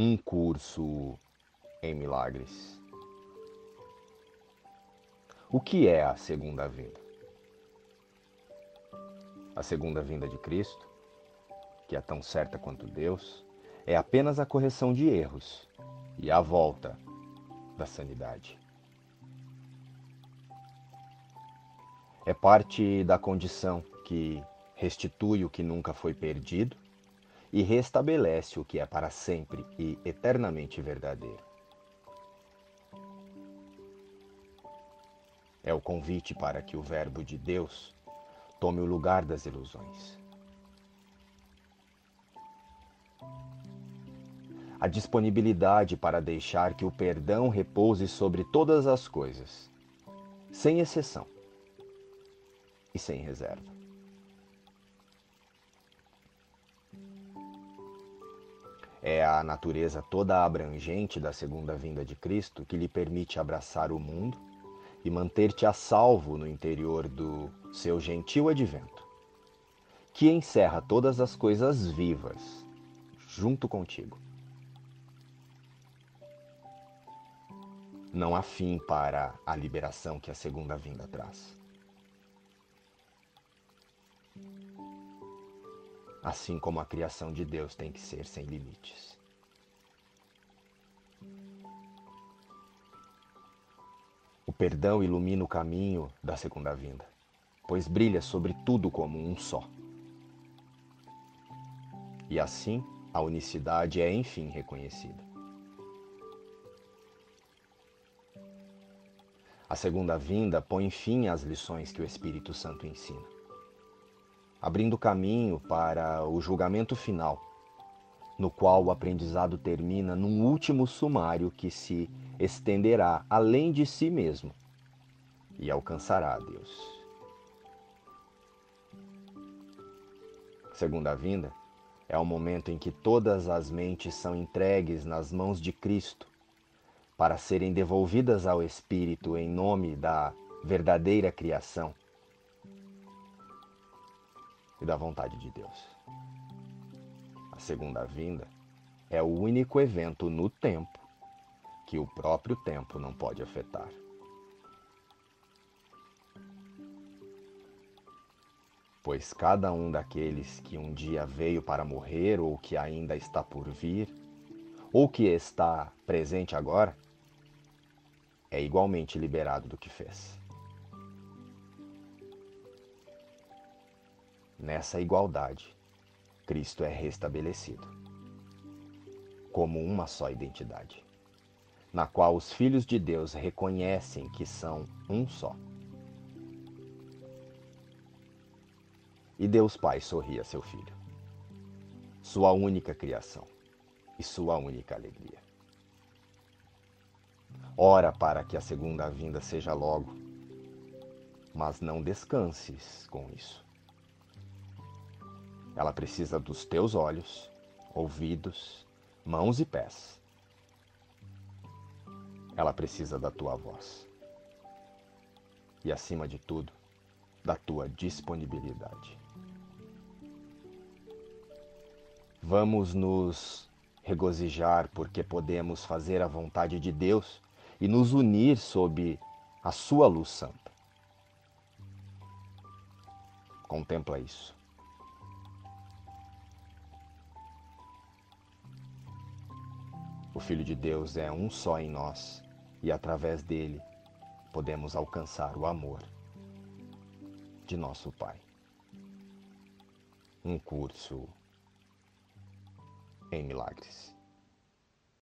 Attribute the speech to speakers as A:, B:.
A: um curso em milagres. O que é a segunda vinda? A segunda vinda de Cristo, que é tão certa quanto Deus, é apenas a correção de erros e a volta da sanidade. É parte da condição que restitui o que nunca foi perdido e restabelece o que é para sempre e eternamente verdadeiro. É o convite para que o Verbo de Deus tome o lugar das ilusões. A disponibilidade para deixar que o perdão repouse sobre todas as coisas, sem exceção e sem reserva. É a natureza toda abrangente da segunda vinda de Cristo que lhe permite abraçar o mundo e manter-te a salvo no interior do seu gentil advento, que encerra todas as coisas vivas junto contigo. Não há fim para a liberação que a segunda vinda traz. Assim como a criação de Deus tem que ser sem limites. O perdão ilumina o caminho da segunda vinda, pois brilha sobre tudo como um só. E assim, a unicidade é enfim reconhecida. A segunda vinda põe fim às lições que o Espírito Santo ensina abrindo caminho para o julgamento final, no qual o aprendizado termina num último sumário que se estenderá além de si mesmo e alcançará Deus. Segunda vinda é o momento em que todas as mentes são entregues nas mãos de Cristo para serem devolvidas ao Espírito em nome da verdadeira criação e da vontade de Deus. A segunda vinda é o único evento no tempo que o próprio tempo não pode afetar. Pois cada um daqueles que um dia veio para morrer ou que ainda está por vir, ou que está presente agora, é igualmente liberado do que fez. Nessa igualdade, Cristo é restabelecido como uma só identidade, na qual os filhos de Deus reconhecem que são um só. E Deus Pai sorri a seu filho, sua única criação e sua única alegria. Ora para que a segunda vinda seja logo, mas não descanses com isso. Ela precisa dos teus olhos, ouvidos, mãos e pés. Ela precisa da tua voz. E, acima de tudo, da tua disponibilidade. Vamos nos regozijar porque podemos fazer a vontade de Deus e nos unir sob a sua luz santa. Contempla isso. O Filho de Deus é um só em nós e através dele podemos alcançar o amor de nosso Pai. Um curso em milagres.